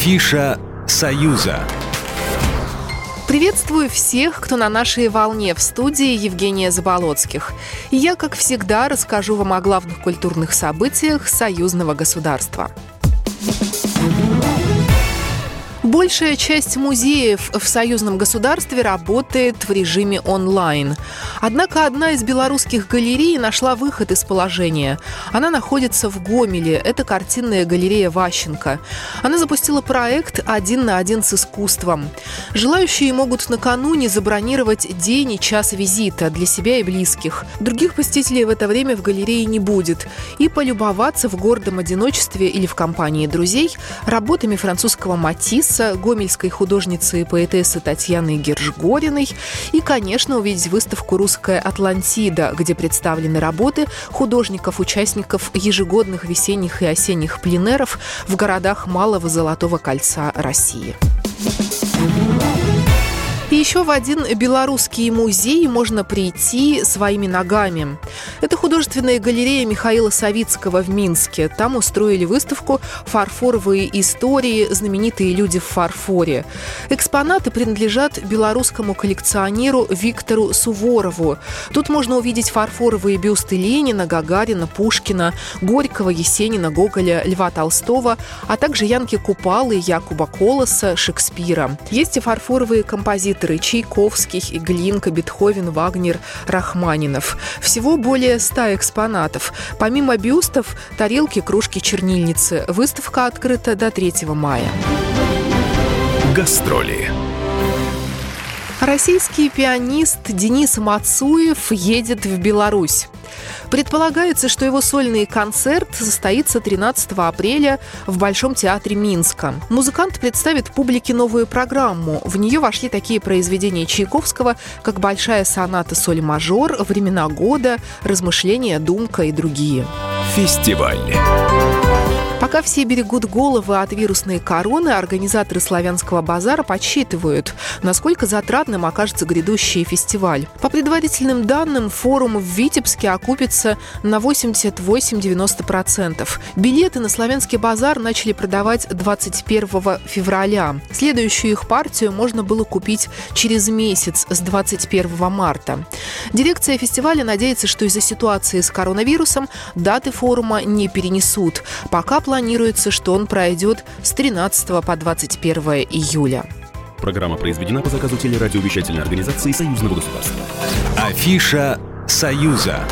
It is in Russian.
Афиша «Союза». Приветствую всех, кто на нашей волне в студии Евгения Заболоцких. И я, как всегда, расскажу вам о главных культурных событиях союзного государства. Большая часть музеев в союзном государстве работает в режиме онлайн. Однако одна из белорусских галерей нашла выход из положения. Она находится в Гомеле. Это картинная галерея Ващенко. Она запустила проект «Один на один с искусством». Желающие могут накануне забронировать день и час визита для себя и близких. Других посетителей в это время в галерее не будет. И полюбоваться в гордом одиночестве или в компании друзей работами французского Матисса Марса, гомельской художницы и поэтессы Татьяны Гержгориной и, конечно, увидеть выставку «Русская Атлантида», где представлены работы художников-участников ежегодных весенних и осенних пленеров в городах Малого Золотого Кольца России. И еще в один белорусский музей можно прийти своими ногами. Это художественная галерея Михаила Савицкого в Минске. Там устроили выставку «Фарфоровые истории. Знаменитые люди в фарфоре». Экспонаты принадлежат белорусскому коллекционеру Виктору Суворову. Тут можно увидеть фарфоровые бюсты Ленина, Гагарина, Пушкина, Горького, Есенина, Гоголя, Льва Толстого, а также Янки Купалы, Якуба Колоса, Шекспира. Есть и фарфоровые композиции композиторы Чайковский, Глинка, Бетховен, Вагнер, Рахманинов. Всего более ста экспонатов. Помимо бюстов, тарелки, кружки, чернильницы. Выставка открыта до 3 мая. Гастроли. Российский пианист Денис Мацуев едет в Беларусь. Предполагается, что его сольный концерт состоится 13 апреля в Большом театре Минска. Музыкант представит публике новую программу. В нее вошли такие произведения Чайковского, как «Большая соната соль-мажор», «Времена года», «Размышления», «Думка» и другие. Фестиваль. Пока все берегут головы от вирусной короны, организаторы славянского базара подсчитывают, насколько затратным окажется грядущий фестиваль. По предварительным данным, форум в Витебске окупится на 88-90%. Билеты на славянский базар начали продавать 21 февраля. Следующую их партию можно было купить через месяц, с 21 марта. Дирекция фестиваля надеется, что из-за ситуации с коронавирусом даты форума не перенесут. Пока планируется, что он пройдет с 13 по 21 июля. Программа произведена по заказу телерадиовещательной организации Союзного государства. Афиша «Союза».